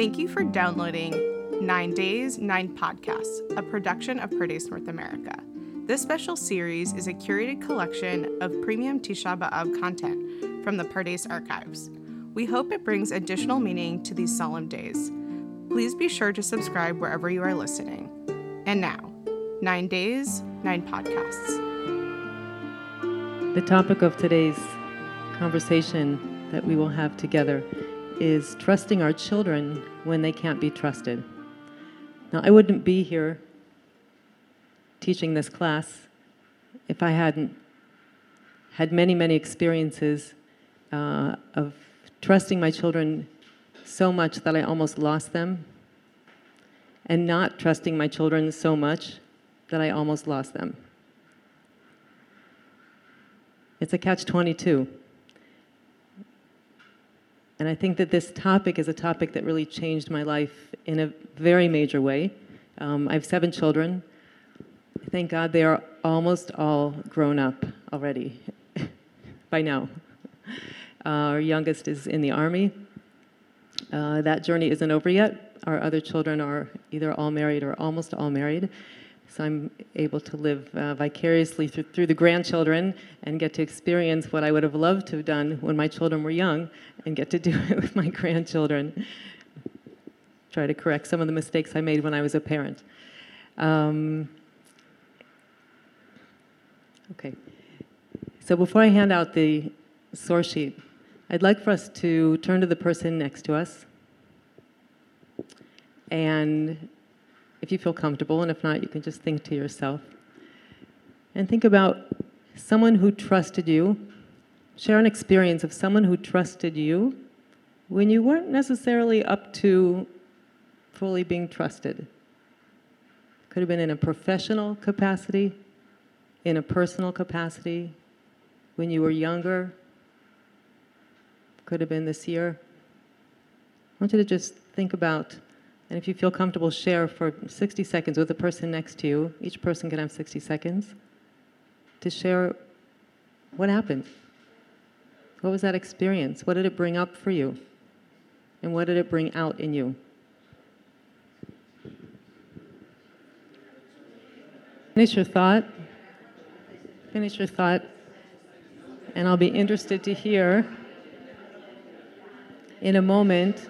Thank you for downloading Nine Days, Nine Podcasts, a production of Pardes North America. This special series is a curated collection of premium Tisha B'Av content from the Pardes archives. We hope it brings additional meaning to these solemn days. Please be sure to subscribe wherever you are listening. And now, Nine Days, Nine Podcasts. The topic of today's conversation that we will have together is trusting our children when they can't be trusted. Now, I wouldn't be here teaching this class if I hadn't had many, many experiences uh, of trusting my children so much that I almost lost them, and not trusting my children so much that I almost lost them. It's a catch 22. And I think that this topic is a topic that really changed my life in a very major way. Um, I have seven children. Thank God they are almost all grown up already by now. Uh, our youngest is in the Army. Uh, that journey isn't over yet. Our other children are either all married or almost all married. So I'm able to live uh, vicariously through, through, the grandchildren and get to experience what I would have loved to have done when my children were young and get to do it with my grandchildren. Try to correct some of the mistakes I made when I was a parent. Um, okay. So before I hand out the source sheet, I'd like for us to turn to the person next to us and if you feel comfortable, and if not, you can just think to yourself. And think about someone who trusted you. Share an experience of someone who trusted you when you weren't necessarily up to fully being trusted. Could have been in a professional capacity, in a personal capacity, when you were younger. Could have been this year. I want you to just think about and if you feel comfortable, share for 60 seconds with the person next to you. Each person can have 60 seconds to share what happened. What was that experience? What did it bring up for you? And what did it bring out in you? Finish your thought. Finish your thought. And I'll be interested to hear in a moment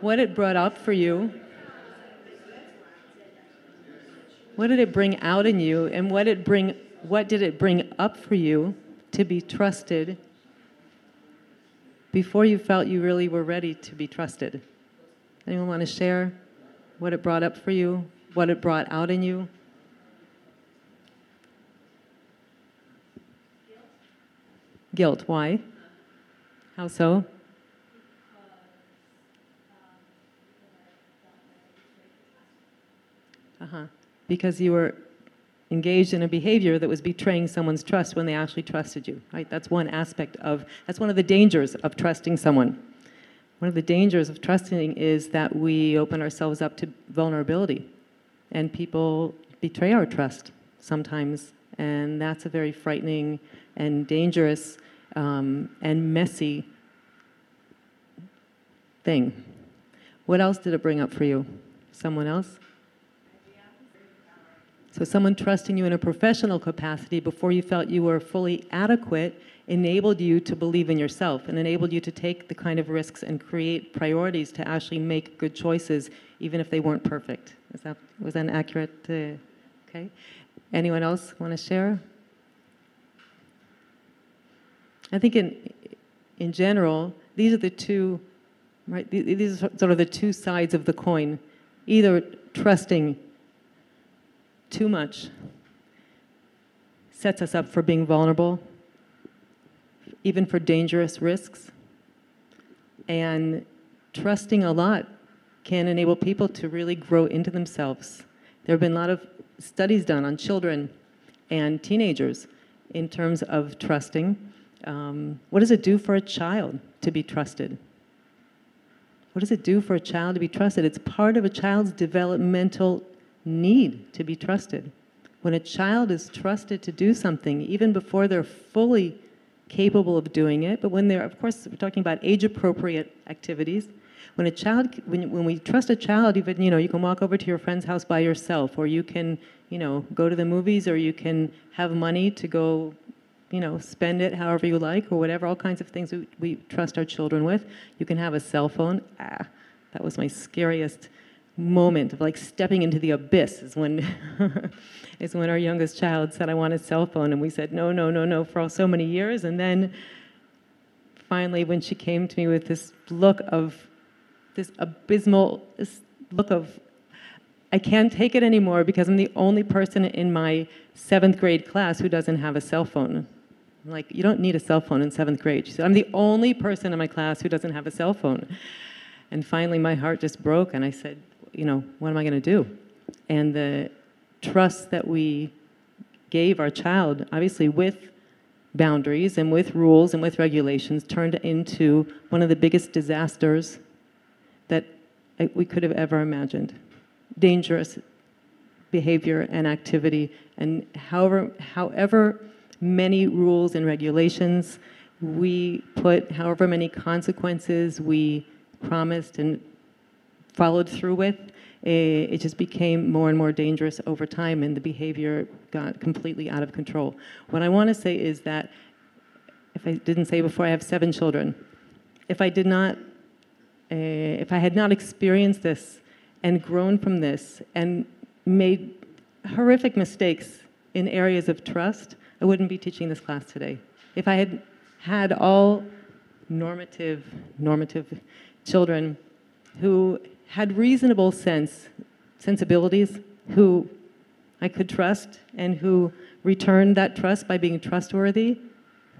what it brought up for you. What did it bring out in you and what it bring what did it bring up for you to be trusted before you felt you really were ready to be trusted? Anyone want to share what it brought up for you, what it brought out in you? Guilt. Why? How so? Uh-huh. Because you were engaged in a behavior that was betraying someone's trust when they actually trusted you, right? That's one aspect of, that's one of the dangers of trusting someone. One of the dangers of trusting is that we open ourselves up to vulnerability. And people betray our trust sometimes. And that's a very frightening and dangerous um, and messy thing. What else did it bring up for you? Someone else? So, someone trusting you in a professional capacity before you felt you were fully adequate enabled you to believe in yourself and enabled you to take the kind of risks and create priorities to actually make good choices, even if they weren't perfect. Is that, was that accurate? Uh, okay. Anyone else want to share? I think in, in general, these are the two, right? These are sort of the two sides of the coin. Either trusting too much sets us up for being vulnerable, even for dangerous risks. And trusting a lot can enable people to really grow into themselves. There have been a lot of studies done on children and teenagers in terms of trusting. Um, what does it do for a child to be trusted? What does it do for a child to be trusted? It's part of a child's developmental need to be trusted. When a child is trusted to do something, even before they're fully capable of doing it, but when they're, of course, we're talking about age-appropriate activities. When a child, when, when we trust a child, even you know, you can walk over to your friend's house by yourself, or you can, you know, go to the movies, or you can have money to go, you know, spend it however you like, or whatever. All kinds of things we, we trust our children with. You can have a cell phone. Ah, that was my scariest moment of like stepping into the abyss is when is when our youngest child said i want a cell phone and we said no no no no for so many years. And then finally when she came to me with this look of this abysmal this look of i can't take it anymore because i'm the only person in my seventh grade class who doesn't have a cell phone. I'm like you don't need a cell phone in seventh grade. She said i'm the only person in my class who doesn't have a cell phone. And finally my heart just broke and i said you know, what am I going to do? And the trust that we gave our child, obviously with boundaries and with rules and with regulations, turned into one of the biggest disasters that we could have ever imagined. Dangerous behavior and activity, and however, however many rules and regulations we put, however many consequences we promised and followed through with, eh, it just became more and more dangerous over time, and the behavior got completely out of control. What I want to say is that, if I didn't say before, I have seven children. If I did not, uh, if I had not experienced this and grown from this and made horrific mistakes in areas of trust, I wouldn't be teaching this class today. If I had had all normative, normative children who had reasonable sense, sensibilities, who I could trust and who returned that trust by being trustworthy.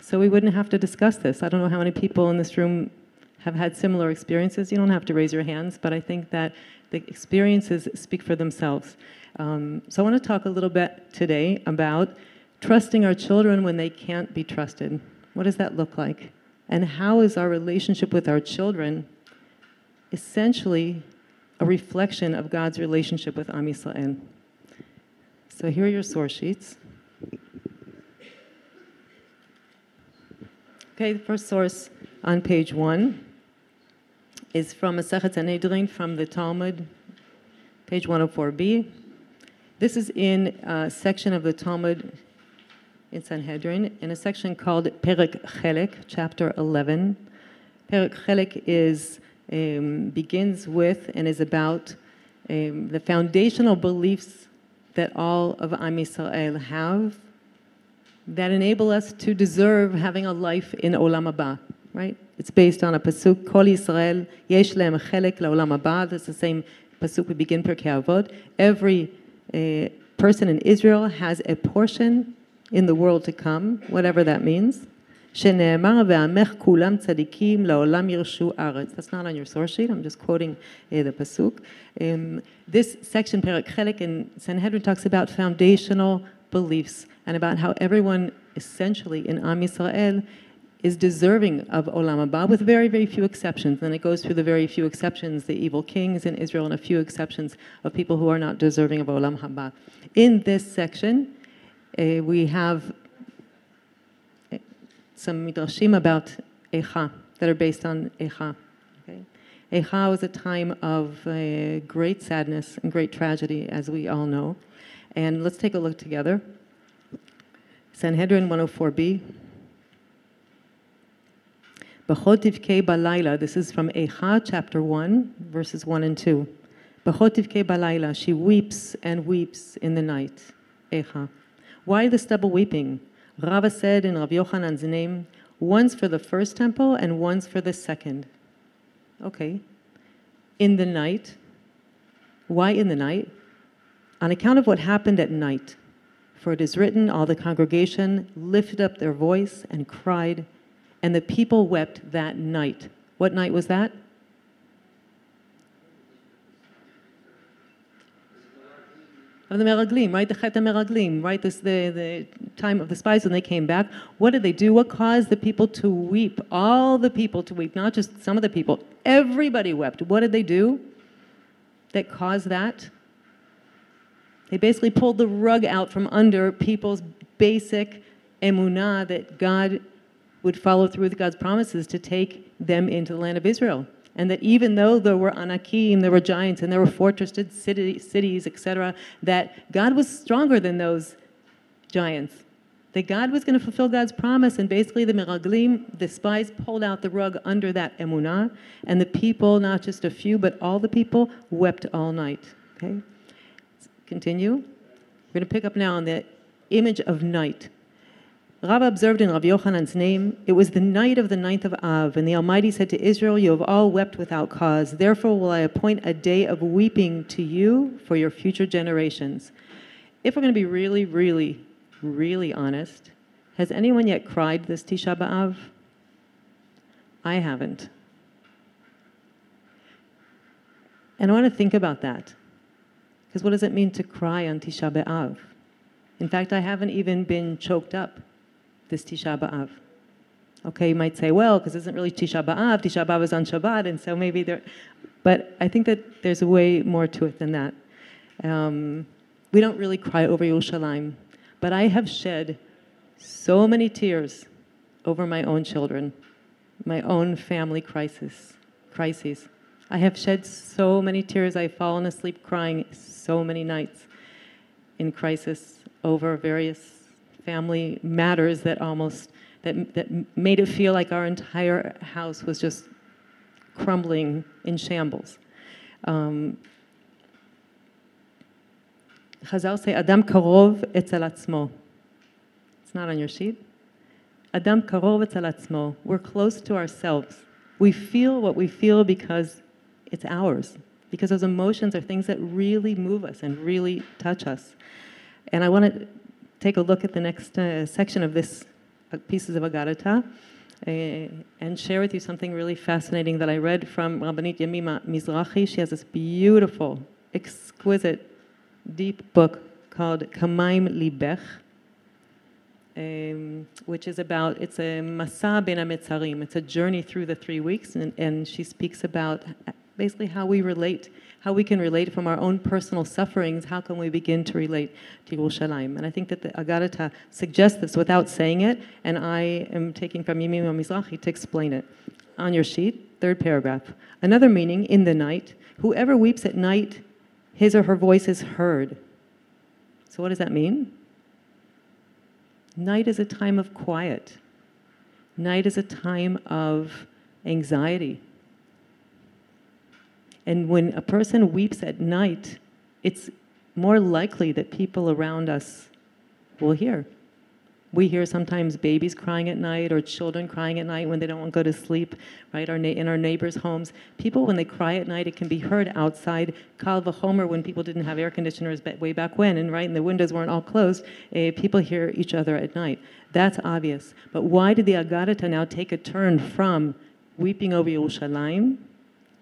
So we wouldn't have to discuss this. I don't know how many people in this room have had similar experiences. You don't have to raise your hands, but I think that the experiences speak for themselves. Um, so I want to talk a little bit today about trusting our children when they can't be trusted. What does that look like? And how is our relationship with our children essentially a reflection of God's relationship with Am Yisrael. So here are your source sheets. Okay, the first source on page one is from a Masechet Sanhedrin from the Talmud, page 104b. This is in a section of the Talmud in Sanhedrin, in a section called Perek Chelek, chapter 11. Perek Chelek is um, begins with and is about um, the foundational beliefs that all of Am Yisrael have that enable us to deserve having a life in Olam Haba, right? It's based on a pasuk, Kol Yisrael yesh lehem chelek laolam haba. That's the same pasuk we begin Pirkei Avot. Every uh, person in Israel has a portion in the world to come, whatever that means. שנאמר, ועמך כולם צדיקים לעולם ירשו ארץ. That's not on your source sheet, I'm just quoting uh, the pasuk. Um, this section, Perek Chelek in Sanhedrin, talks about foundational beliefs and about how everyone essentially in Am Yisrael is deserving of Olam Haba with very, very few exceptions. And it goes through the very few exceptions, the evil kings in Israel and a few exceptions of people who are not deserving of Olam Haba. In this section, uh, we have some midrashim about Eicha that are based on Eicha. Okay? Eicha was a time of uh, great sadness and great tragedy, as we all know. And let's take a look together. Sanhedrin 104b. B'chot tivkei balayla. This is from Eicha, chapter 1, verses 1 and 2. B'chot balayla. She weeps and weeps in the night. Eicha. Why the stubble weeping? Rava said in Rav Yochanan's name, once for the first temple and once for the second. Okay. In the night. Why in the night? On account of what happened at night. For it is written, all the congregation lifted up their voice and cried, and the people wept that night. What night was that? Of the Meraglim, right? The Chet Meraglim, right? This the, the time of the spies when they came back. What did they do? What caused the people to weep? All the people to weep, not just some of the people. Everybody wept. What did they do that caused that? They basically pulled the rug out from under people's basic emunah that God would follow through with God's promises to take them into the land of Israel. And that even though there were Anakim, there were giants, and there were fortressed city, cities, etc., that God was stronger than those giants. That God was going to fulfill God's promise, and basically the Meraglim, the spies, pulled out the rug under that emunah, and the people, not just a few, but all the people, wept all night. Okay? Continue. We're going to pick up now on the image of night. Rav observed in Rav Yochanan's name, it was the night of the ninth of Av, and the Almighty said to Israel, You have all wept without cause. Therefore will I appoint a day of weeping to you for your future generations. If we're going to be really, really, really honest, has anyone yet cried this Tisha B'Av? I haven't. And I want to think about that. Because what does it mean to cry on Tisha B'Av? In fact, I haven't even been choked up this Tisha B'Av. Okay, you might say, well, because it isn't really Tisha B'Av, Tisha B'Av is on Shabbat, and so maybe there, but I think that there's a way more to it than that. Um, we don't really cry over Yerushalayim, but I have shed so many tears over my own children, my own family crisis, crises. I have shed so many tears. I've fallen asleep crying so many nights in crisis over various family matters that almost that, that made it feel like our entire house was just crumbling in shambles. Um, Chazal say, Adam karov etzel atzmo. It's not on your sheet. Adam karov etzel atzmo. We're close to ourselves. We feel what we feel because it's ours. Because those emotions are things that really move us and really touch us. And I want to take a look at the next uh, section of this uh, pieces of Aggadata uh, and share with you something really fascinating that I read from Rabbanit Yemima Mizrahi. She has this beautiful, exquisite, deep book called Kamaim Libech, um, which is about, it's a Masa Ben Ametzarim. It's a journey through the three weeks, and, and she speaks about basically how we relate how we can relate from our own personal sufferings, how can we begin to relate to Yerushalayim? And I think that the Aggadata suggests this without saying it, and I am taking from Yemima Mizrahi to explain it. On your sheet, third paragraph. Another meaning, in the night, whoever weeps at night, his or her voice is heard. So what does that mean? Night is a time of quiet. Night is a time of anxiety. And when a person weeps at night, it's more likely that people around us will hear. We hear sometimes babies crying at night or children crying at night when they don't want to go to sleep, right? Our in our neighbors' homes. People, when they cry at night, it can be heard outside. Kal v'chomer, when people didn't have air conditioners way back when, and right, and the windows weren't all closed, eh, people hear each other at night. That's obvious. But why did the Aggadata now take a turn from weeping over Yerushalayim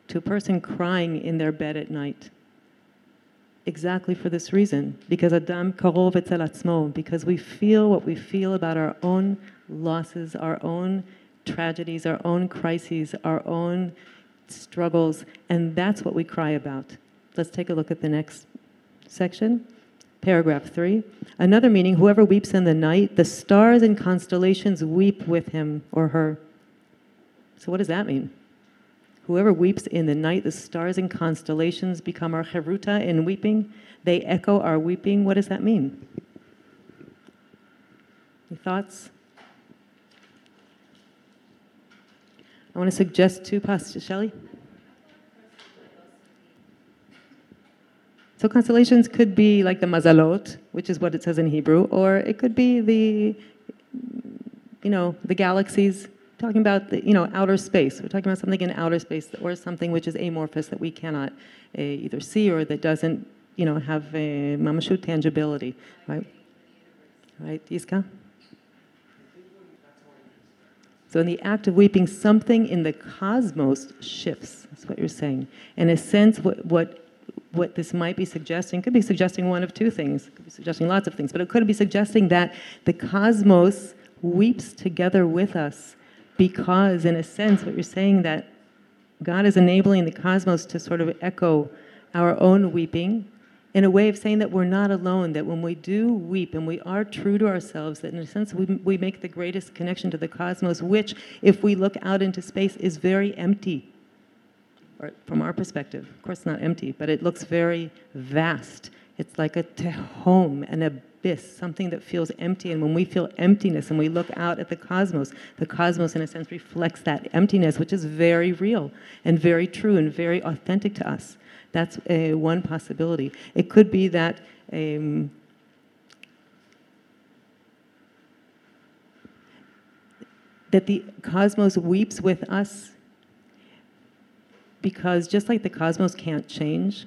to a person crying in their bed at night. Exactly for this reason, because Adam karov etzel atzmo, because we feel what we feel about our own losses, our own tragedies, our own crises, our own struggles, and that's what we cry about. Let's take a look at the next section. Paragraph three. Another meaning whoever weeps in the night, the stars and constellations weep with him or her. So, what does that mean? Whoever weeps in the night, the stars and constellations become our cheruta in weeping. They echo our weeping. What does that mean? Any thoughts? I want to suggest two Pastor Shelley. So constellations could be like the mazalot, which is what it says in Hebrew, or it could be the, you know, the galaxies talking about the, you know outer space. We're talking about something in outer space or something which is amorphous that we cannot uh, either see or that doesn't you know have a mamashut tangibility, right? Right, Iska. So in the act of weeping, something in the cosmos shifts. That's what you're saying. In a sense, what what what this might be suggesting could be suggesting one of two things. Could be suggesting lots of things, but it could be suggesting that the cosmos weeps together with us because, in a sense, what you're saying that God is enabling the cosmos to sort of echo our own weeping, in a way of saying that we're not alone, that when we do weep and we are true to ourselves, that in a sense we, we make the greatest connection to the cosmos, which, if we look out into space, is very empty. Or from our perspective, of course, not empty, but it looks very vast. It's like a home and an abyss, something that feels empty. And when we feel emptiness and we look out at the cosmos, the cosmos, in a sense, reflects that emptiness, which is very real and very true and very authentic to us. That's one possibility. It could be that. Um, that the cosmos weeps with us because just like the cosmos can't change,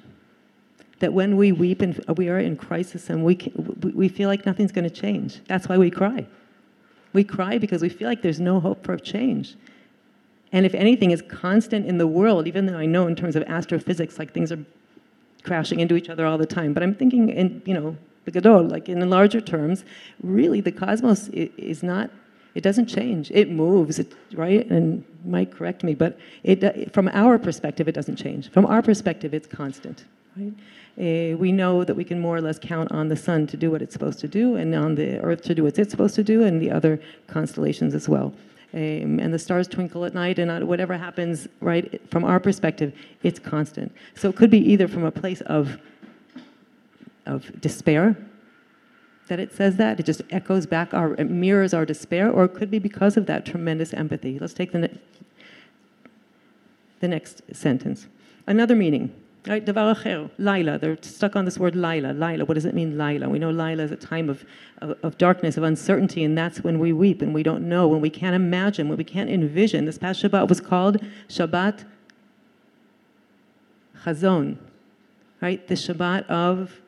that when we weep and we are in crisis and we, can, we feel like nothing's going to change. That's why we cry. We cry because we feel like there's no hope for change. And if anything is constant in the world, even though I know in terms of astrophysics, like things are crashing into each other all the time, but I'm thinking in, you know, Bigadol, like in larger terms, really the cosmos is not, it doesn't change. It moves, it, right? And Mike correct me, but it, from our perspective, it doesn't change. From our perspective, it's constant, right? Uh, we know that we can more or less count on the sun to do what it's supposed to do, and on the earth to do what it's supposed to do, and the other constellations as well um, and the stars twinkle at night, and whatever happens, right, from our perspective, it's constant. So it could be either from a place of, of despair, that it says that, it just echoes back, our, it mirrors our despair, or it could be because of that tremendous empathy. Let's take the, ne- the next sentence. Another meaning Right, acher, Laila. They're stuck on this word Laila. Laila. What does it mean, Laila? We know Laila is a time of, of, of, darkness, of uncertainty, and that's when we weep and we don't know, when we can't imagine, when we can't envision. This past Shabbat was called Shabbat Chazon, right? The Shabbat of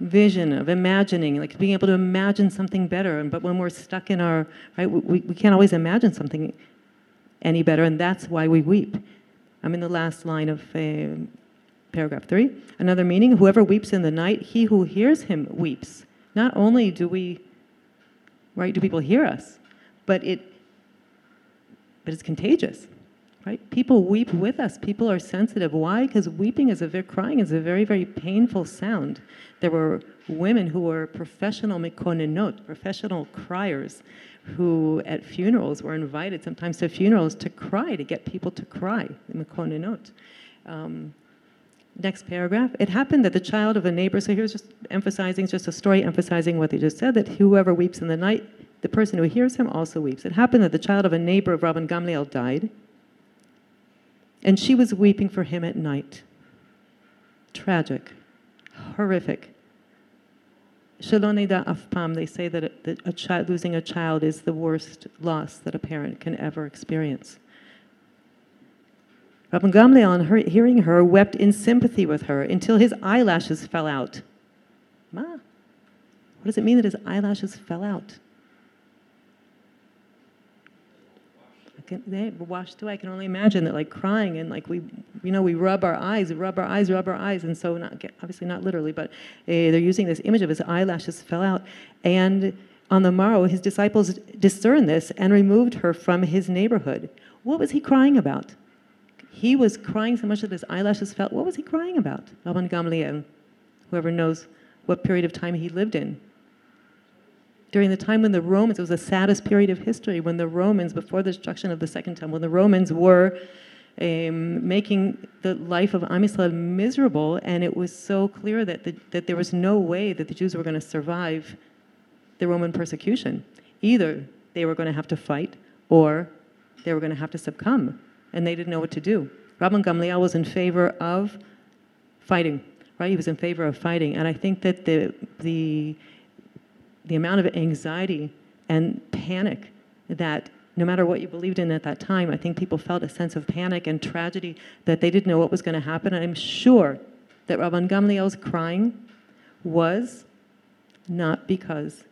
vision, of imagining, like being able to imagine something better. But when we're stuck in our, right, we, we can't always imagine something any better, and that's why we weep. I'm in the last line of uh, paragraph three. Another meaning whoever weeps in the night, he who hears him weeps. Not only do we, right, do people hear us, but it, but it's contagious, right? People weep with us. People are sensitive. Why? Because weeping is a very, crying is a very, very painful sound. There were women who were professional mekonenot, professional criers, who at funerals were invited sometimes to funerals to cry, to get people to cry, mekonenot. Um, next paragraph. It happened that the child of a neighbor, so here's just emphasizing, just a story emphasizing what they just said, that whoever weeps in the night, the person who hears him also weeps. It happened that the child of a neighbor of Rabban Gamliel died, and she was weeping for him at night. Tragic, horrific. Shalonida afpam, they say that, a, that a child, losing a child is the worst loss that a parent can ever experience. Rabban Gamliel, her, hearing her, wept in sympathy with her until his eyelashes fell out. Ma, what does it mean that his eyelashes fell out? Can, they washed away. I can only imagine that, like crying and like we, you know, we rub our eyes, rub our eyes, rub our eyes, and so not obviously not literally, but uh, they're using this image of his eyelashes fell out, and on the morrow his disciples discerned this and removed her from his neighborhood. What was he crying about? He was crying so much that his eyelashes fell. What was he crying about? Rabban Gamliel, whoever knows what period of time he lived in during the time when the Romans, it was the saddest period of history, when the Romans, before the destruction of the Second Temple, when the Romans were um, making the life of Am Yisrael miserable, and it was so clear that, the, that there was no way that the Jews were going to survive the Roman persecution. Either they were going to have to fight, or they were going to have to succumb, and they didn't know what to do. Rabban Gamliel was in favor of fighting, right? He was in favor of fighting, and I think that the the the amount of anxiety and panic that no matter what you believed in at that time, I think people felt a sense of panic and tragedy that they didn't know what was going to happen. And I'm sure that Rabban Gamliel's crying was not because,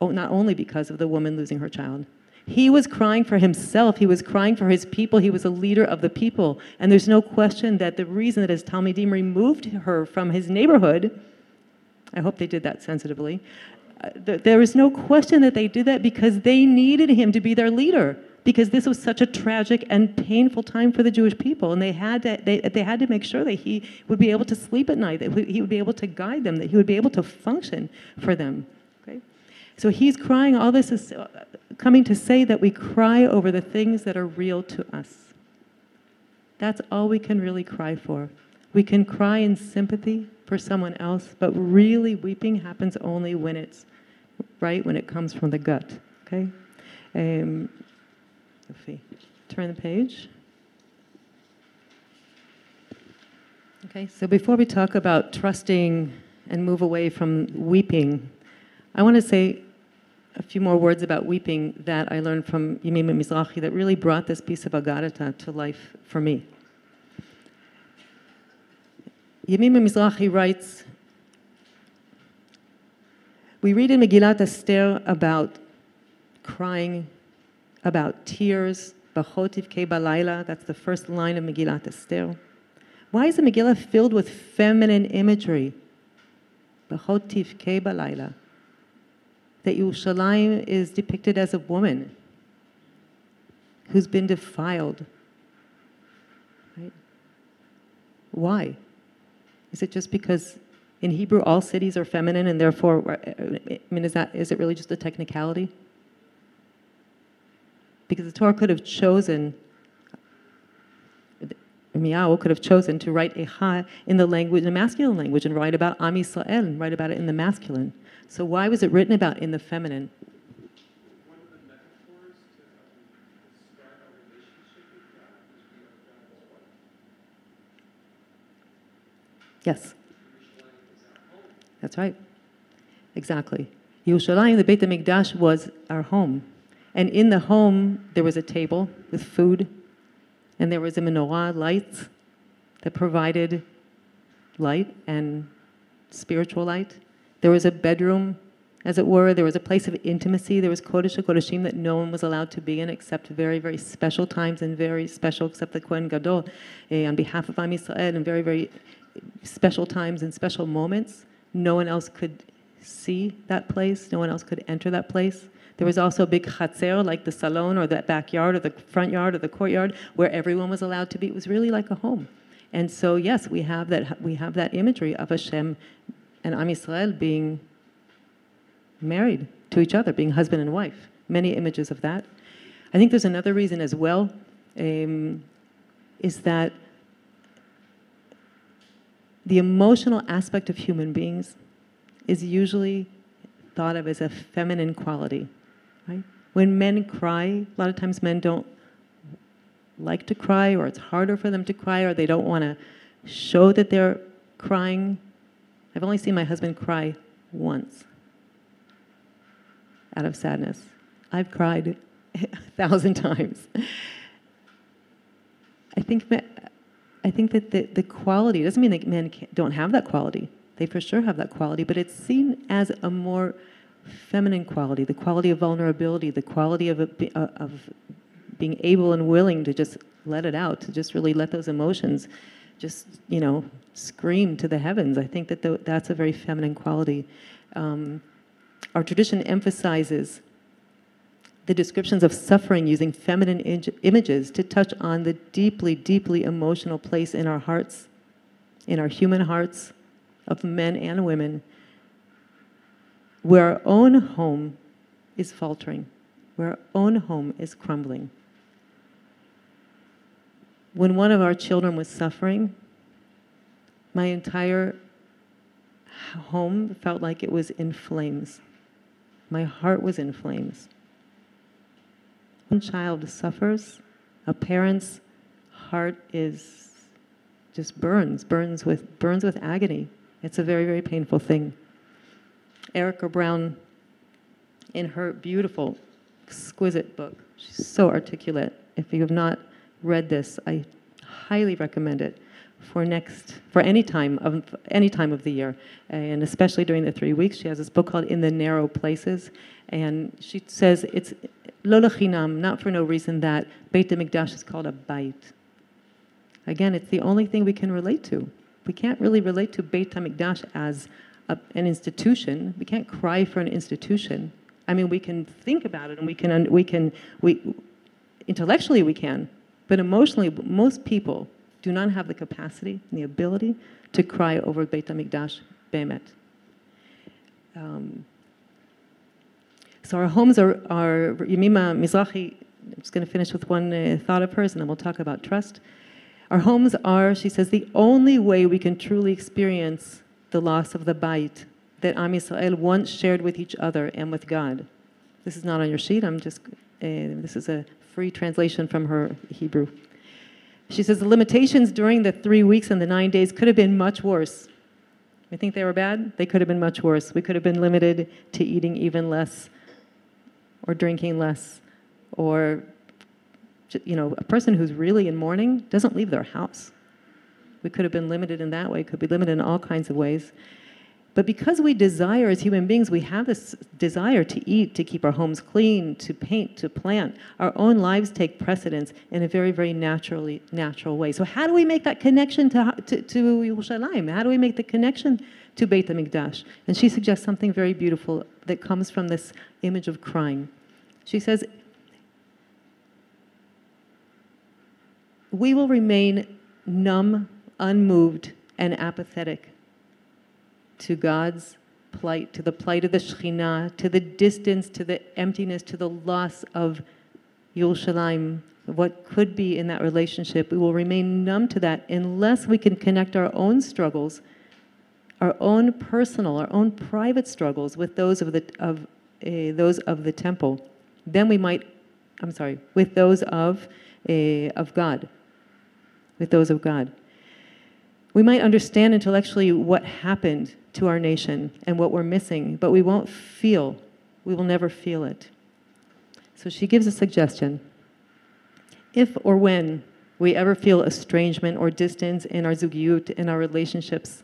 oh, not only because of the woman losing her child. He was crying for himself. He was crying for his people. He was a leader of the people. And there's no question that the reason that his Talmidim removed her from his neighborhood, I hope they did that sensitively, there is no question that they did that because they needed him to be their leader. because this was such a tragic and painful time for the Jewish people, and they had to they, they had to make sure that he would be able to sleep at night, that he would be able to guide them, that he would be able to function for them. Okay, so he's crying. All this is uh, coming to say that we cry over the things that are real to us. That's all we can really cry for. We can cry in sympathy for someone else, but really weeping happens only when it's right, when it comes from the gut. Okay. Um, if we turn the page. Okay, so before we talk about trusting and move away from weeping, I want to say a few more words about weeping that I learned from Yemima Mizrahi that really brought this piece of Aggadata to life for me. Yemima Mizrahi writes, we read in Megillat Esther about crying about tears, Bachotiv Ke that's the first line of Megillat Esther. Why is the Megillah filled with feminine imagery? Bachotiv Ke. That Yerushalayim is depicted as a woman who's been defiled. Right? Why? Is it just because in Hebrew all cities are feminine and therefore, uh, I mean, is, that, is it really just a technicality? because the Torah could have chosen, Miao could have chosen to write Echa in the language, in the masculine language, and write about Am Yisrael and write about it in the masculine. So why was it written about in the feminine? Yes. That's right. Exactly. Yerushalayim, the Beit HaMikdash, was our home. And in the home, there was a table with food, and there was a menorah, lights, that provided light and spiritual light. There was a bedroom, as it were. There was a place of intimacy. There was Kodesh Kodeshim that no one was allowed to be in except very, very special times and very special, except the Kohen Gadol, eh, on behalf of Am Yisrael, and very, very special times and special moments. No one else could see that place. No one else could enter that place. There was also a big chatzer, like the salon or the backyard or the front yard or the courtyard, where everyone was allowed to be. It was really like a home. And so, yes, we have that, we have that imagery of Hashem and Am Yisrael being married to each other, being husband and wife. Many images of that. I think there's another reason as well, um, is that the emotional aspect of human beings is usually thought of as a feminine quality. Right? When men cry, a lot of times men don't like to cry, or it's harder for them to cry, or they don't want to show that they're crying. I've only seen my husband cry once out of sadness. I've cried a thousand times. I think, I think that the, the quality doesn't mean that men don't have that quality. They for sure have that quality, but it's seen as a more feminine quality, the quality of vulnerability, the quality of, a, uh, of being able and willing to just let it out, to just really let those emotions just, you know, scream to the heavens. I think that the, that's a very feminine quality. Um, our tradition emphasizes the descriptions of suffering using feminine images to touch on the deeply, deeply emotional place in our hearts, in our human hearts, of men and women, where our own home is faltering, where our own home is crumbling. When one of our children was suffering, my entire home felt like it was in flames. My heart was in flames. Child suffers, a parent's heart is just burns, burns with, burns with agony. It's a very, very painful thing. Erica Brown, in her beautiful, exquisite book, she's so articulate. If you have not read this, I highly recommend it for next for any time of any time of the year and especially during the three weeks she has this book called in the narrow places and she says it's not for no reason that beit mikdash is called a bait again it's the only thing we can relate to we can't really relate to beit mikdash as a, an institution. We can't cry for an institution. I mean, we can think about it and we can, we can, we, Intellectually, we can, but emotionally, most people do not have the capacity and the ability to cry over Beit HaMikdash Bemet. Um, so our homes are, are Yemima Mizrahi, I'm just going to finish with one uh, thought of hers and then we'll talk about trust. Our homes are, she says, the only way we can truly experience the loss of the bait that Am Yisrael once shared with each other and with God. This is not on your sheet. I'm just, uh, this is a free translation from her Hebrew. She says the limitations during the three weeks and the nine days could have been much worse. I think they were bad? They could have been much worse. We could have been limited to eating even less or drinking less or you know, a person who's really in mourning doesn't leave their house. We could have been limited in that way, could be limited in all kinds of ways. But because we desire as human beings, we have this desire to eat, to keep our homes clean, to paint, to plant. Our own lives take precedence in a very, very naturally natural way. So how do we make that connection to, to, to Yerushalayim? How do we make the connection to Beit HaMikdash? And she suggests something very beautiful that comes from this image of crying. She says, we will remain numb, unmoved, and apathetic to God's plight, to the plight of the Shekhinah, to the distance, to the emptiness, to the loss of Yerushalayim, what could be in that relationship. We will remain numb to that unless we can connect our own struggles, our own personal, our own private struggles with those of the, of, uh, those of the temple. Then we might, I'm sorry, with those of, uh, of God, with those of God. We might understand intellectually what happened to our nation and what we're missing, but we won't feel, we will never feel it. So she gives a suggestion. If or when we ever feel estrangement or distance in our zugiyut, in our relationships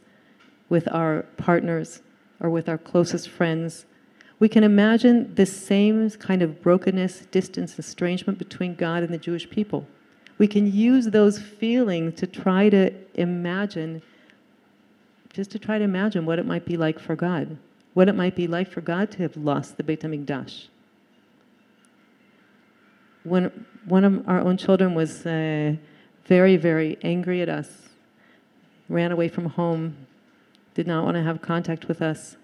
with our partners or with our closest friends, we can imagine this same kind of brokenness, distance, estrangement between God and the Jewish people. We can use those feelings to try to imagine just to try to imagine what it might be like for God, what it might be like for God to have lost the Beit HaMikdash. When one of our own children was uh, very, very angry at us, ran away from home, did not want to have contact with us,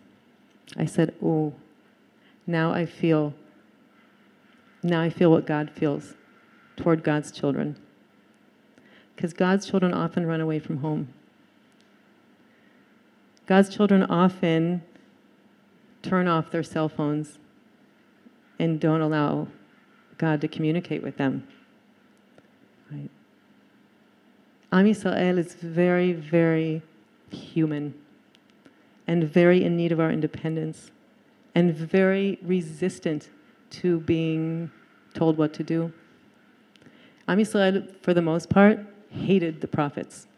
I said, Oh, now I feel, now I feel what God feels toward God's children. Because God's children often run away from home. God's children often turn off their cell phones and don't allow God to communicate with them. Am Yisrael is very, very human and very in need of our independence and very resistant to being told what to do. Am Yisrael, for the most part, hated the prophets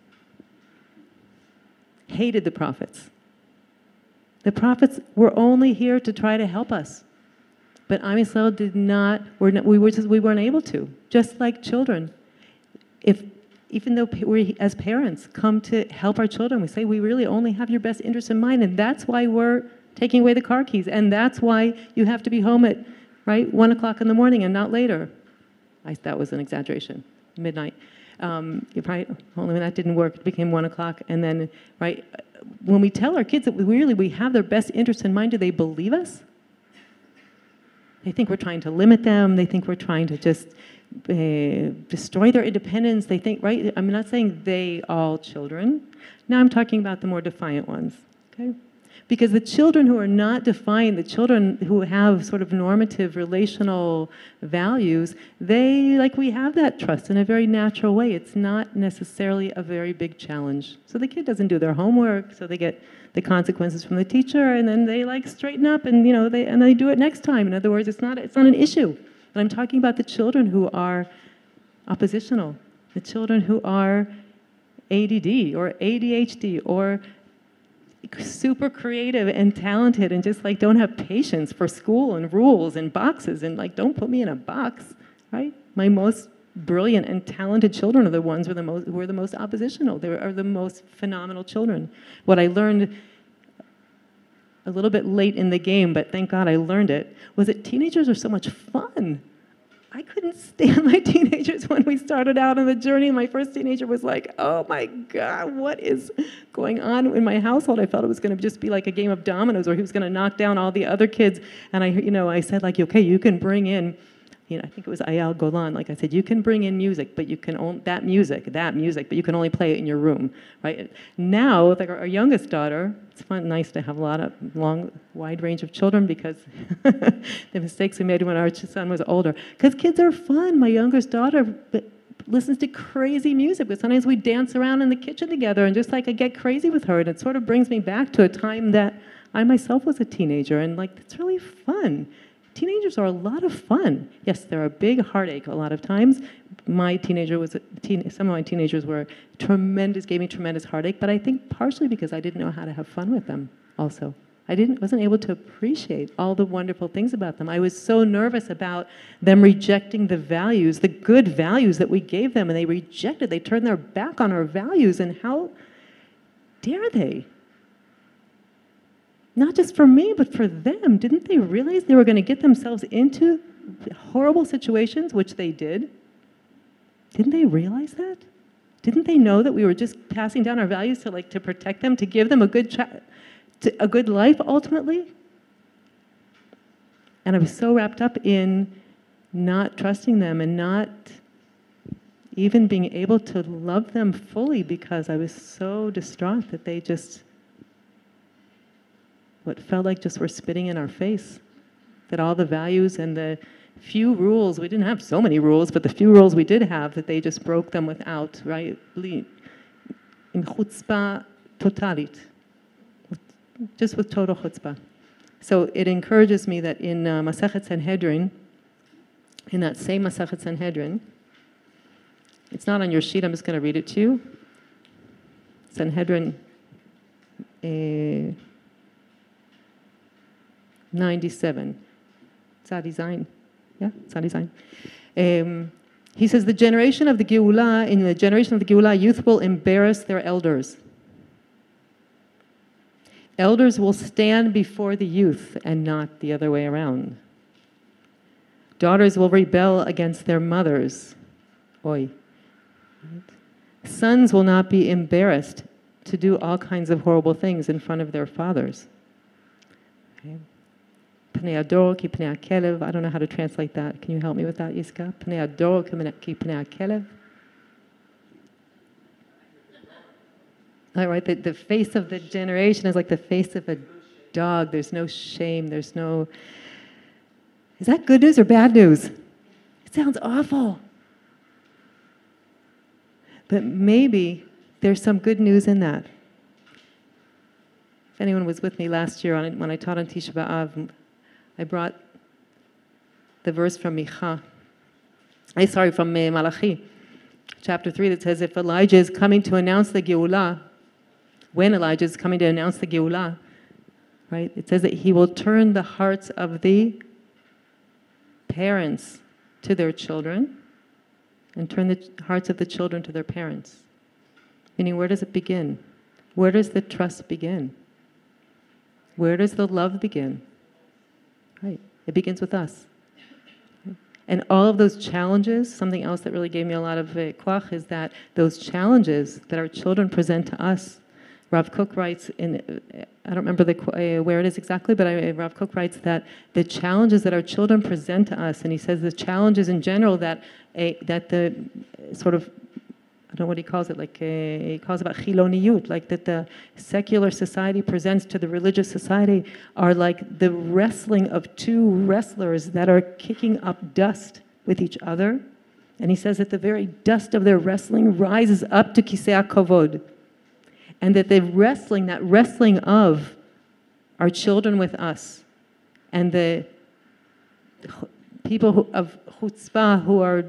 hated the prophets. The prophets were only here to try to help us. But Am Yisrael did not, not we, were just, we weren't able to, just like children. If, even though we, as parents, come to help our children, we say, we really only have your best interest in mind, and that's why we're taking away the car keys, and that's why you have to be home at, right, 1 o'clock in the morning and not later. I, that was an exaggeration, midnight um, right, only when that didn't work, it became one o'clock. And then, right, when we tell our kids that we really we have their best interest in mind, do they believe us? They think we're trying to limit them. They think we're trying to just uh, destroy their independence. They think, right? I'm not saying they all children. Now I'm talking about the more defiant ones. Okay. Because the children who are not defined, the children who have sort of normative relational values, they, like we have that trust in a very natural way. It's not necessarily a very big challenge. So the kid doesn't do their homework, so they get the consequences from the teacher, and then they like straighten up and, you know, they, and they do it next time. In other words, it's not, it's not an issue. And I'm talking about the children who are oppositional, the children who are ADD or ADHD or super creative and talented and just like don't have patience for school and rules and boxes and like don't put me in a box right? My most brilliant and talented children are the ones who are the most who are the most oppositional. They are the most phenomenal children. What i learned a little bit late in the game but thank god i learned it was that teenagers are so much fun I couldn't stand my teenagers when we started out on the journey. My first teenager was like, oh my God, what is going on in my household? I felt it was going to just be like a game of dominoes where he was going to knock down all the other kids. And I, you know, I said like, okay, you can bring in you know, I think it was Eyal Golan. Like I said, you can bring in music, but you can only that music, that music, but you can only play it in your room, right? Now, like our, youngest daughter, it's fun, nice to have a lot of long, wide range of children because the mistakes we made when our son was older. Because kids are fun. My youngest daughter listens to crazy music, but sometimes we dance around in the kitchen together, and just like I get crazy with her, and it sort of brings me back to a time that I myself was a teenager, and like it's really fun teenagers are a lot of fun. Yes, they're a big heartache a lot of times. My teenager was, teen, some of my teenagers were tremendous, gave me tremendous heartache, but I think partially because I didn't know how to have fun with them also. I didn't, wasn't able to appreciate all the wonderful things about them. I was so nervous about them rejecting the values, the good values that we gave them, and they rejected, they turned their back on our values, and how dare they? Not just for me, but for them. Didn't they realize they were going to get themselves into horrible situations, which they did? Didn't they realize that? Didn't they know that we were just passing down our values to like to protect them, to give them a good tra- a good life ultimately? And I was so wrapped up in not trusting them and not even being able to love them fully because I was so distraught that they just what felt like just were spitting in our face. That all the values and the few rules, we didn't have so many rules, but the few rules we did have, that they just broke them without, right? In chutzpah totalit. Just with total chutzpah. So it encourages me that in uh, Masachet Sanhedrin, in that same Masachet Sanhedrin, it's not on your sheet, I'm just going to read it to you. Sanhedrin. Uh, 97. Tzadi Zain. Yeah, Tzadi Zain. Um, he says, the generation of the Geulah, in the generation of the Geulah, youth will embarrass their elders. Elders will stand before the youth and not the other way around. Daughters will rebel against their mothers. Oi. Sons will not be embarrassed to do all kinds of horrible things in front of their fathers. Okay. Pnei ador ki pnei kelev. I don't know how to translate that. Can you help me with that, Iska? Ador ki pnei kelev. All right, the, the face of the generation is like the face of a dog. There's no shame. There's no. Is that good news or bad news? It sounds awful. But maybe there's some good news in that. If anyone was with me last year on, when I taught on Tisha B'Av, I brought the verse from Micha. I sorry from eh, Malachi, chapter three, that says, "If Elijah is coming to announce the Geulah, when Elijah is coming to announce the Geulah, right? It says that he will turn the hearts of the parents to their children, and turn the hearts of the children to their parents." Meaning, where does it begin? Where does the trust begin? Where does the love begin? It begins with us. And all of those challenges, something else that really gave me a lot of uh, is that those challenges that our children present to us. Rav Kook writes in, uh, I don't remember the, uh, where it is exactly, but I, Rav Kook writes that the challenges that our children present to us, and he says the challenges in general that, a, that the sort of I don't know what he calls it, like uh, he calls about chiloniyut, like that the secular society presents to the religious society are like the wrestling of two wrestlers that are kicking up dust with each other. And he says that the very dust of their wrestling rises up to kisei kovod. And that the wrestling, that wrestling of our children with us, and the people who, of chutzpah who are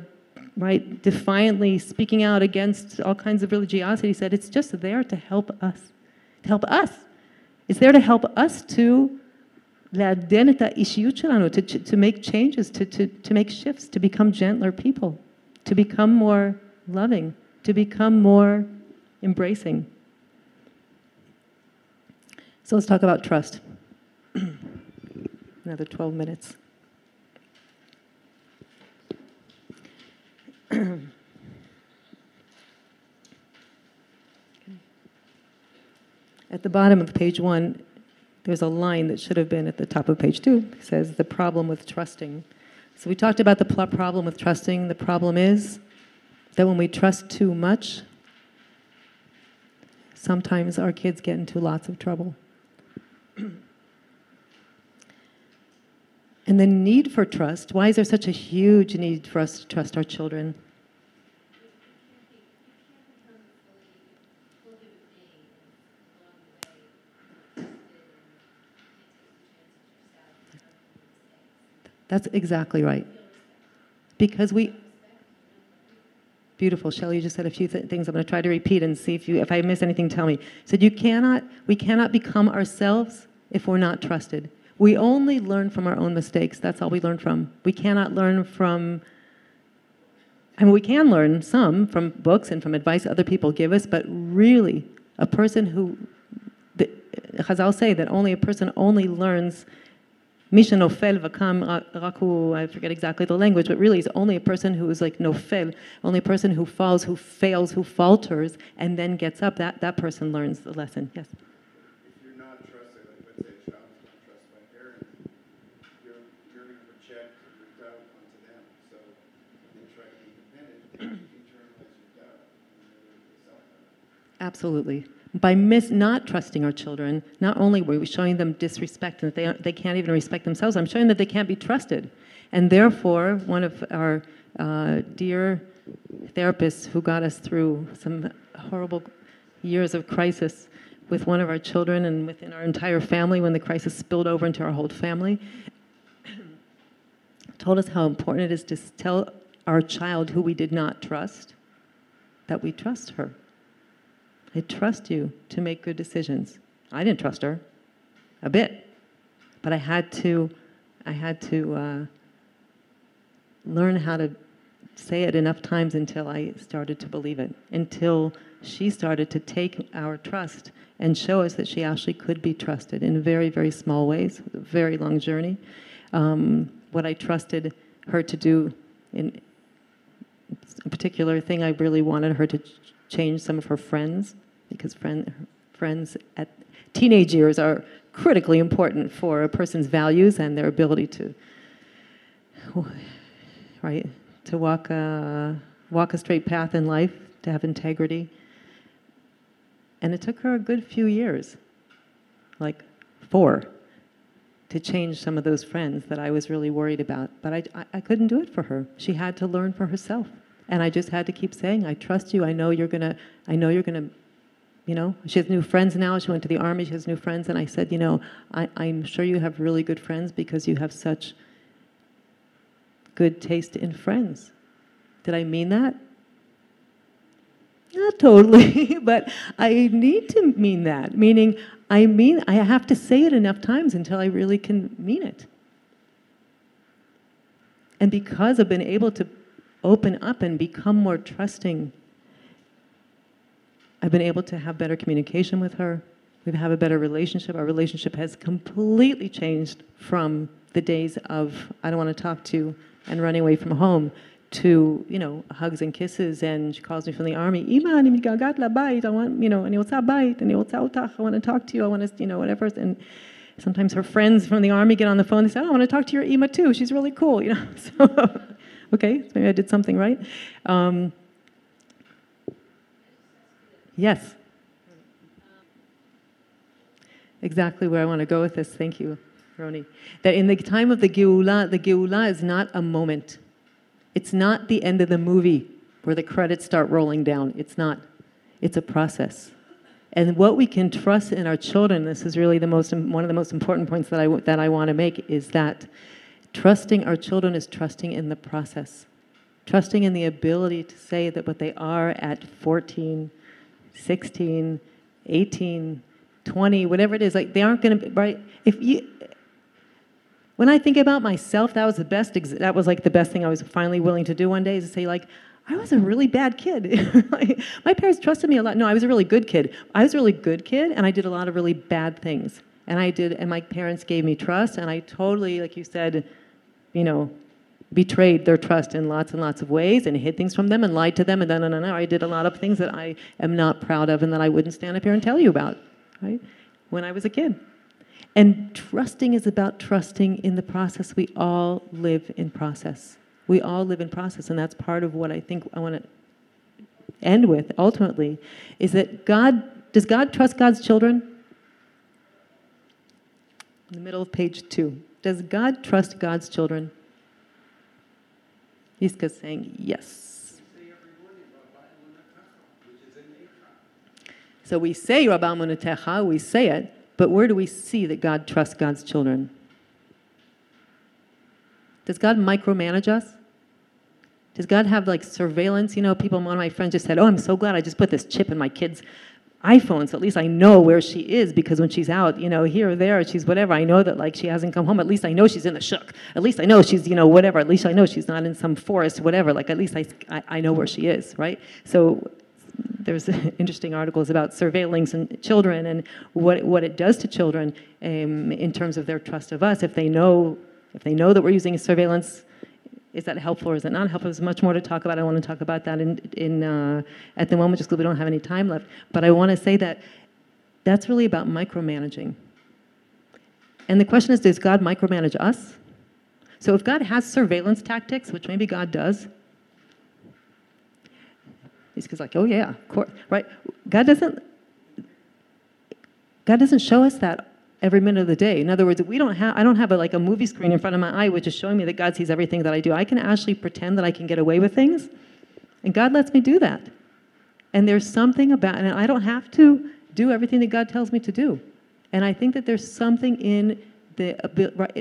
right, defiantly speaking out against all kinds of religiosity, said it's just there to help us. To help us. It's there to help us to to, to, to make changes, to, to, to make shifts, to become gentler people, to become more loving, to become more embracing. So let's talk about trust. Another 12 minutes. At the bottom of page one, there's a line that should have been at the top of page two. It says the problem with trusting. So we talked about the problem with trusting. The problem is that when we trust too much, sometimes our kids get into lots of trouble. and the need for trust why is there such a huge need for us to trust our children? That's exactly right. Because we. Beautiful, Shelley. You just said a few th- things. I'm going to try to repeat and see if you, if I miss anything, tell me. Said you cannot, we cannot become ourselves if we're not trusted. We only learn from our own mistakes. That's all we learn from. We cannot learn from. I mean, we can learn some from books and from advice other people give us, but really, a person who, the, Chazal say that only a person only learns Misha nofel v'kam raku, I forget exactly the language, but really is only a person who is like nofel, only a person who falls, who fails, who falters, and then gets up. That, that person learns the lesson. Yes? If you're not trusted, like let's say a child's not trusted by parents, you're, you're going to project your doubt onto them. So when they try to be independent, they internalize your doubt and they self-doubt. Absolutely. By mis- not trusting our children, not only were we showing them disrespect and that they, they can't even respect themselves, I'm showing that they can't be trusted. And therefore, one of our uh, dear therapists who got us through some horrible years of crisis with one of our children and within our entire family when the crisis spilled over into our whole family, told us how important it is to tell our child who we did not trust that we trust her. I trust you to make good decisions. I didn't trust her a bit, but I had to, I had to uh, learn how to say it enough times until I started to believe it, until she started to take our trust and show us that she actually could be trusted in very, very small ways. A very long journey. Um, what I trusted her to do in a particular thing, I really wanted her to change some of her friends because friend, friends at teenage years are critically important for a person's values and their ability to, right, to walk a, walk a straight path in life, to have integrity. And it took her a good few years, like four, to change some of those friends that I was really worried about. But I, I, I couldn't do it for her. She had to learn for herself. And I just had to keep saying, I trust you. I know you're gonna, I know you're gonna, you know, she has new friends now. She went to the army, she has new friends. And I said, you know, I, I'm sure you have really good friends because you have such good taste in friends. Did I mean that? Not totally, but I need to mean that. Meaning, I mean, I have to say it enough times until I really can mean it. And because I've been able to open up and become more trusting. I've been able to have better communication with her. We have a better relationship. Our relationship has completely changed from the days of I don't want to talk to and running away from home to you know hugs and kisses and she calls me from the army Ima, I want you know and I want to talk to you I want to you know whatever and sometimes her friends from the army get on the phone and say oh, I want to talk to your Ima too she's really cool you know so okay, maybe I did something right. Um, yes. Exactly where I want to go with this. Thank you, Roni. That in the time of the Geula, the Geula is not a moment. It's not the end of the movie where the credits start rolling down. It's not. It's a process. And what we can trust in our children, this is really the most, one of the most important points that I, that I want to make, is that trusting our children is trusting in the process. Trusting in the ability to say that what they are at 14, 16, 18, 20, whatever it is, like they aren't going to, be right? If you, when I think about myself, that was the best, that was like the best thing I was finally willing to do one day is to say, like, I was a really bad kid. My parents trusted me a lot. No, I was a really good kid. I was a really good kid, and I did a lot of really bad things. And I did, and my parents gave me trust, and I totally, like you said, you know, betrayed their trust in lots and lots of ways and hid things from them and lied to them and no, no. I did a lot of things that I am not proud of and that I wouldn't stand up here and tell you about. right? When I was a kid. And trusting is about trusting in the process. We all live in process. We all live in process, and that's part of what I think I want to end with ultimately is that God does God trust God's children? In the middle of page two. Does God trust God's children? He's just saying yes. So we say Rabba Munatecha, we say it, but where do we see that God trusts God's children? Does God micromanage us? Does God have like surveillance? You know, people, one of my friends just said, Oh, I'm so glad I just put this chip in my kid's iPhone, so at least I know where she is because when she's out, you know, here or there, she's whatever. I know that like she hasn't come home. At least I know she's in the shuk. At least I know she's, you know, whatever. At least I know she's not in some forest, whatever. Like at least I, I, I know where she is, right? So there's interesting articles about surveillance and children and what what it does to children um, in terms of their trust of us. If they know if they know that we're using surveillance is that helpful or is it not helpful? There's much more to talk about. I want to talk about that in, in uh, at the moment just because we don't have any time left. But I want to say that that's really about micromanaging. And the question is, does God micromanage us? So if God has surveillance tactics, which maybe God does, he's like, oh yeah, of course, right? God doesn't. God doesn't show us that every minute of the day. In other words, we don't have, I don't have a, like a movie screen in front of my eye which is showing me that God sees everything that I do. I can actually pretend that I can get away with things, and God lets me do that. And there's something about, and I don't have to do everything that God tells me to do. And I think that there's something in the,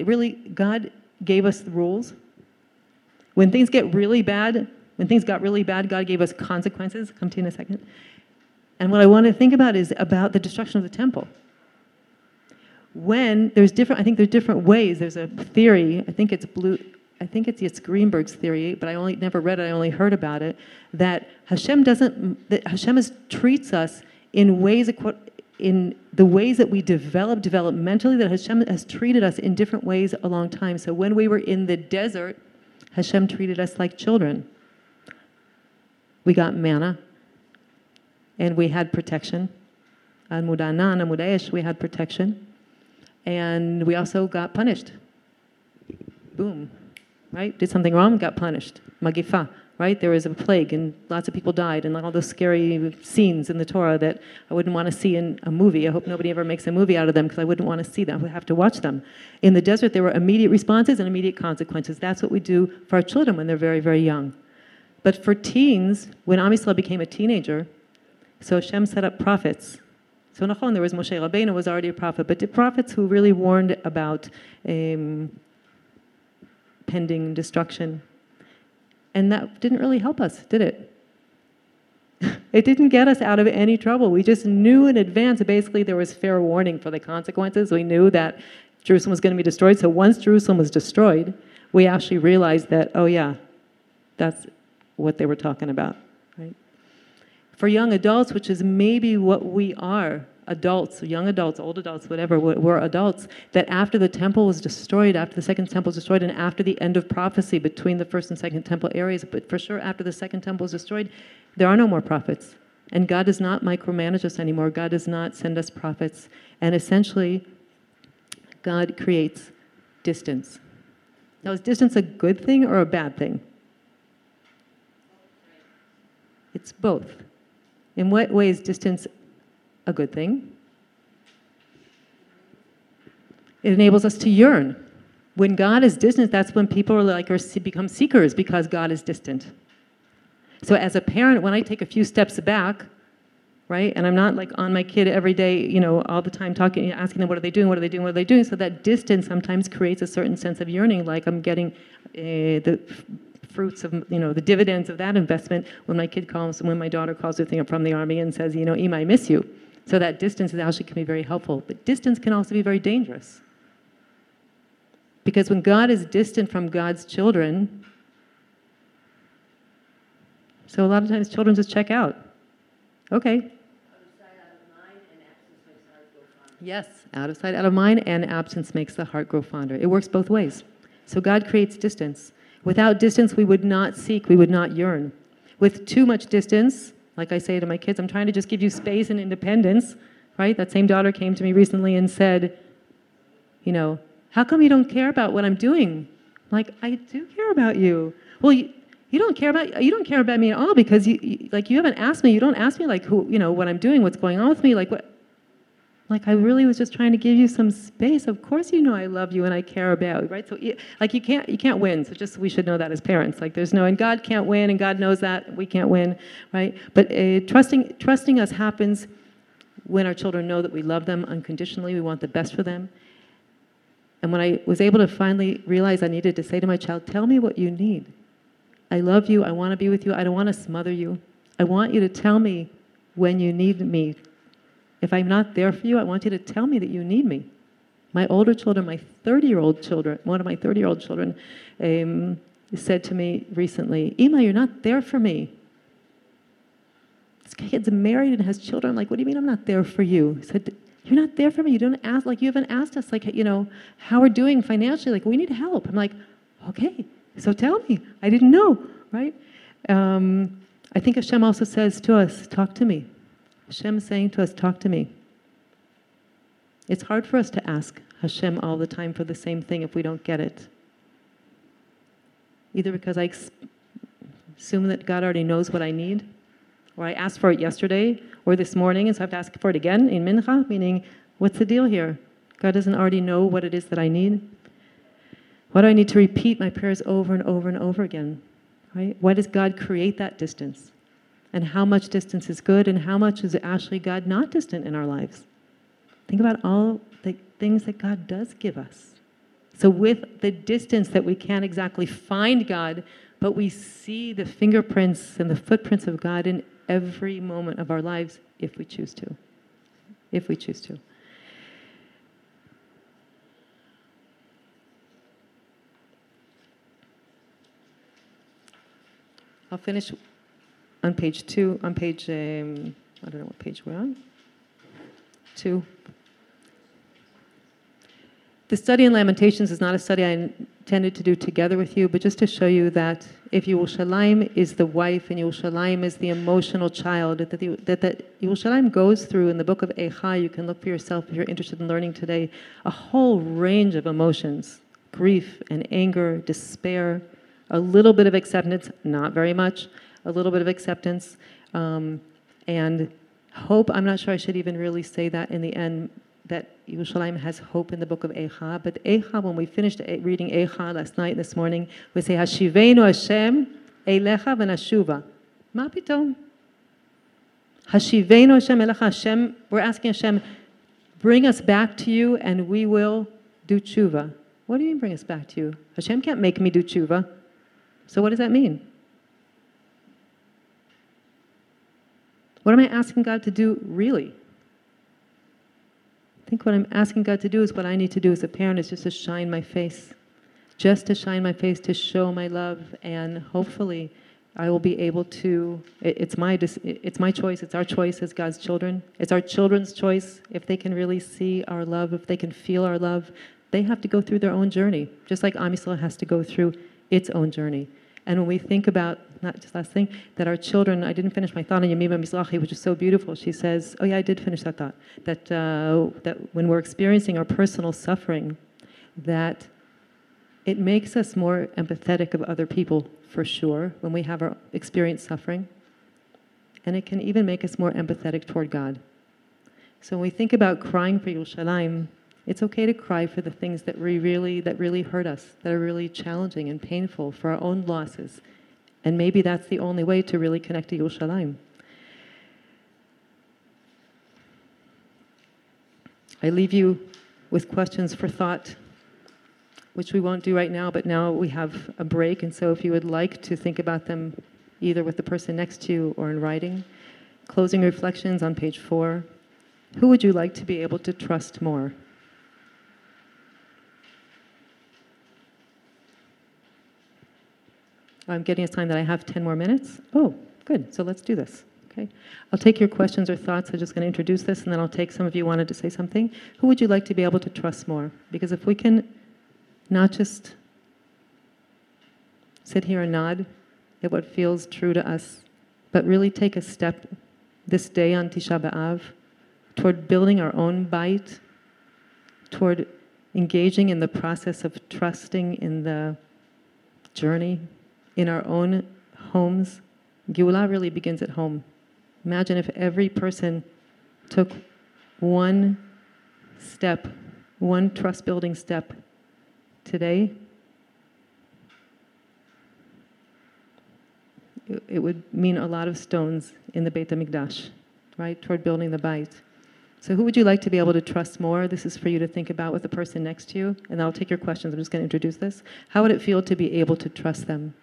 really, God gave us the rules. When things get really bad, when things got really bad, God gave us consequences. Come to you in a second. And what I want to think about is about the destruction of the temple when there's different, I think there's different ways. There's a theory, I think it's blue, I think it's, it's Greenberg's theory, but I only never read it, I only heard about it, that Hashem doesn't, that Hashem is, treats us in ways, in the ways that we develop developmentally, that Hashem has treated us in different ways a long time. So when we were in the desert, Hashem treated us like children. We got manna, and we had protection. Amud anan, amud esh, we had protection and we also got punished. Boom, right? Did something wrong, got punished. Magifa, right? There was a plague and lots of people died and all those scary scenes in the Torah that I wouldn't want to see in a movie. I hope nobody ever makes a movie out of them because I wouldn't want to see them. I would have to watch them. In the desert, there were immediate responses and immediate consequences. That's what we do for our children when they're very, very young. But for teens, when Am Yisrael became a teenager, so Hashem set up prophets so Nachon, there was Moshe Rabbeinu was already a prophet, but the prophets who really warned about um, pending destruction. And that didn't really help us, did it? it didn't get us out of any trouble. We just knew in advance, basically, there was fair warning for the consequences. We knew that Jerusalem was going to be destroyed. So once Jerusalem was destroyed, we actually realized that, oh, yeah, that's what they were talking about for young adults, which is maybe what we are adults, young adults, old adults, whatever, we're adults, that after the temple was destroyed, after the second temple was destroyed, and after the end of prophecy between the first and second temple areas, but for sure after the second temple was destroyed, there are no more prophets. And God does not micromanage us anymore. God does not send us prophets. And essentially, God creates distance. Now, is distance a good thing or a bad thing? It's both. In what way is distance a good thing? It enables us to yearn. When God is distant, that's when people are like or become seekers because God is distant. So as a parent, when I take a few steps back, right, and I'm not like on my kid every day, you know, all the time talking, asking them what are they doing, what are they doing, what are they doing. So that distance sometimes creates a certain sense of yearning, like I'm getting uh, the fruits of, you know, the dividends of that investment when my kid calls, when my daughter calls with me from the army and says, you know, Ema, I miss you. So that distance actually can be very helpful. But distance can also be very dangerous. Because when God is distant from God's children, so a lot of times children just check out. Okay. Yes, out of sight, out of mind, and absence makes the heart grow fonder. It works both ways. So God creates distance. Without distance, we would not seek, we would not yearn. With too much distance, like I say to my kids, I'm trying to just give you space and independence. right? That same daughter came to me recently and said, you know, how come you don't care about what I'm doing? I'm like, I do care about you. Well, you, you don't care about you don't care about me at all because you, you like you haven't asked me. You don't ask me like who you know what I'm doing, what's going on with me, like what. Like I really was just trying to give you some space. Of course, you know I love you and I care about you, right? So, like you can't you can't win. So just we should know that as parents. Like there's no and God can't win, and God knows that we can't win, right? But uh, trusting trusting us happens when our children know that we love them unconditionally. We want the best for them, and when I was able to finally realize I needed to say to my child, Tell me what you need. I love you. I want to be with you. I don't want to smother you. I want you to tell me when you need me. If I'm not there for you, I want you to tell me that you need me. My older children, my 30 year old children, one of my 30 year old children um, said to me recently, Ima, you're not there for me. This kid's married and has children. I'm like, what do you mean I'm not there for you? He said, you're not there for me. You don't ask, like, you haven't asked us, like, you know, how we're doing financially. Like, we need help. I'm like, okay, so tell me. I didn't know, right? Um, I think Hashem also says to us, talk to me. Hashem saying to us, talk to me. It's hard for us to ask Hashem all the time for the same thing if we don't get it. Either because I assume that God already knows what I need, or I asked for it yesterday or this morning, and so I have to ask for it again in Mincha, meaning, what's the deal here? God doesn't already know what it is that I need. Why do I need to repeat my prayers over and over and over again? Right? Why does God create that distance? And how much distance is good, and how much is actually God not distant in our lives? Think about all the things that God does give us. So, with the distance that we can't exactly find God, but we see the fingerprints and the footprints of God in every moment of our lives if we choose to. If we choose to. I'll finish on page two, on page, um, I don't know what page we're on. Two. The study in Lamentations is not a study I intended to do together with you, but just to show you that if Yerushalayim is the wife and Yerushalayim is the emotional child that, that, that Yerushalayim goes through in the book of Eicha, you can look for yourself if you're interested in learning today, a whole range of emotions grief and anger, despair, a little bit of acceptance, not very much, a little bit of acceptance, um, and hope. I'm not sure I should even really say that in the end, that Yerushalayim has hope in the book of Eicha. But Eicha, when we finished reading Eicha last night, this morning, we say, Hashivenu Hashem Eilecha v'nashuva. Ma pitom. Hashivenu Hashem Eilecha Hashem. We're asking Hashem, bring us back to you and we will do tshuva. What do you mean bring us back to you? Hashem can't make me do tshuva. So what does that mean? What am I asking God to do really? I think what I'm asking God to do is what I need to do as a parent is just to shine my face. Just to shine my face, to show my love, and hopefully I will be able to. It's my, it's my choice, it's our choice as God's children. It's our children's choice if they can really see our love, if they can feel our love. They have to go through their own journey, just like Am Yisrael has to go through its own journey. And when we think about, not just last thing, that our children, I didn't finish my thought on Yemima Mizrahi, which is so beautiful. She says, oh yeah, I did finish that thought, that, uh, that when we're experiencing our personal suffering, that it makes us more empathetic of other people, for sure, when we have our experienced suffering. And it can even make us more empathetic toward God. So when we think about crying for Yerushalayim, it's okay to cry for the things that we really that really hurt us, that are really challenging and painful for our own losses. And maybe that's the only way to really connect to Yerushalayim. I leave you with questions for thought, which we won't do right now, but now we have a break. And so if you would like to think about them either with the person next to you or in writing, closing reflections on page four. Who would you like to be able to trust more? I'm getting a sign that I have 10 more minutes. Oh, good. So let's do this. Okay. I'll take your questions or thoughts. I'm just going to introduce this, and then I'll take some of you wanted to say something. Who would you like to be able to trust more? Because if we can not just sit here and nod at what feels true to us, but really take a step this day on Tisha B'Av toward building our own bite, toward engaging in the process of trusting in the journey in our own homes. Geulah really begins at home. Imagine if every person took one step, one trust building step today. It- would mean a lot of stones in the Beit HaMikdash, right, toward building the bite. So, who would you like to be able to trust more? This is for you to think about with the person next to you, and I'll take your questions. I'm just going to introduce this. How would it feel to be able to trust them?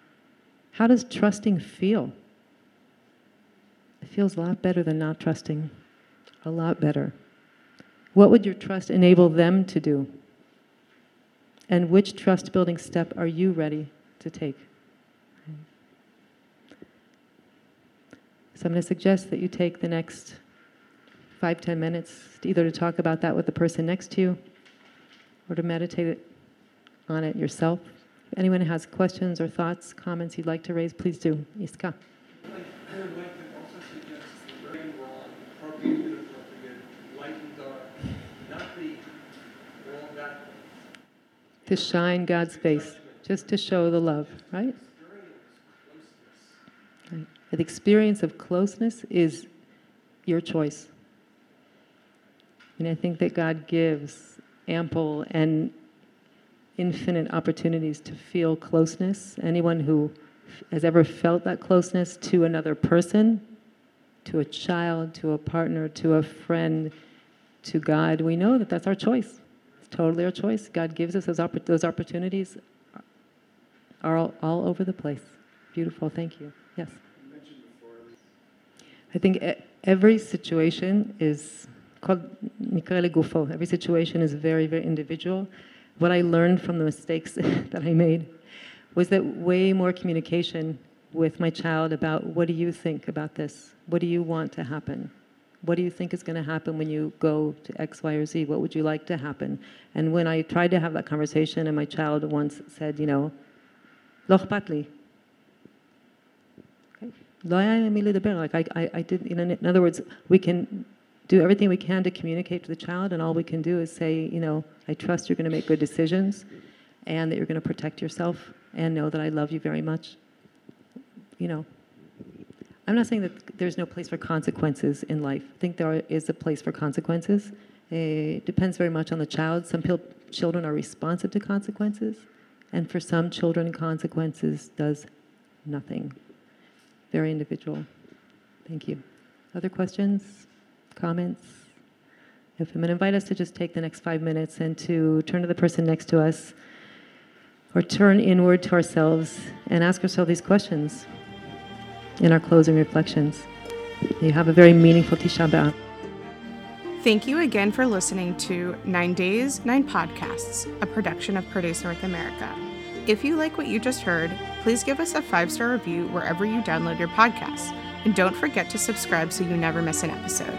How does trusting feel? It feels a lot better than not trusting. A lot better. What would your trust enable them to do? And which trust building step are you ready to take? So I'm going to suggest that you take the next five, ten minutes either to talk about that with the person next to you or to meditate on it yourself. Anyone has questions or thoughts, comments you'd like to raise, please do. Iska. To shine God's face, just to show the love, right? Right. The experience of closeness is your choice. And I think that God gives ample and infinite opportunities to feel closeness. Anyone who has ever felt that closeness to another person, to a child, to a partner, to a friend, to God, we know that that's our choice. It's totally our choice. God gives us those, those opportunities are all, all over the place. Beautiful. Thank you. Yes. I think every situation is called Mikra Gufo. Every situation is very, very individual what I learned from the mistakes that I made was that way more communication with my child about what do you think about this? What do you want to happen? What do you think is going to happen when you go to X, Y, or Z? What would you like to happen? And when I tried to have that conversation, and my child once said, you know, Loch Patli. Like I, I, I did, in other words, we can do everything we can to communicate to the child, and all we can do is say, you know, I trust you're going to make good decisions, and that you're going to protect yourself, and know that I love you very much. You know, I'm not saying that there's no place for consequences in life. I think there is a place for consequences. It depends very much on the child. Some children are responsive to consequences, and for some children, consequences does nothing. Very individual. Thank you. Other questions, comments? If I'm going to invite us to just take the next five minutes and to turn to the person next to us or turn inward to ourselves and ask ourselves these questions in our closing reflections. You have a very meaningful Tisha B'Av. Thank you again for listening to Nine Days, Nine Podcasts, a production of Pardes North America. If you like what you just heard, please give us a five star review wherever you download your podcasts. And don't forget to subscribe so you never miss an episode.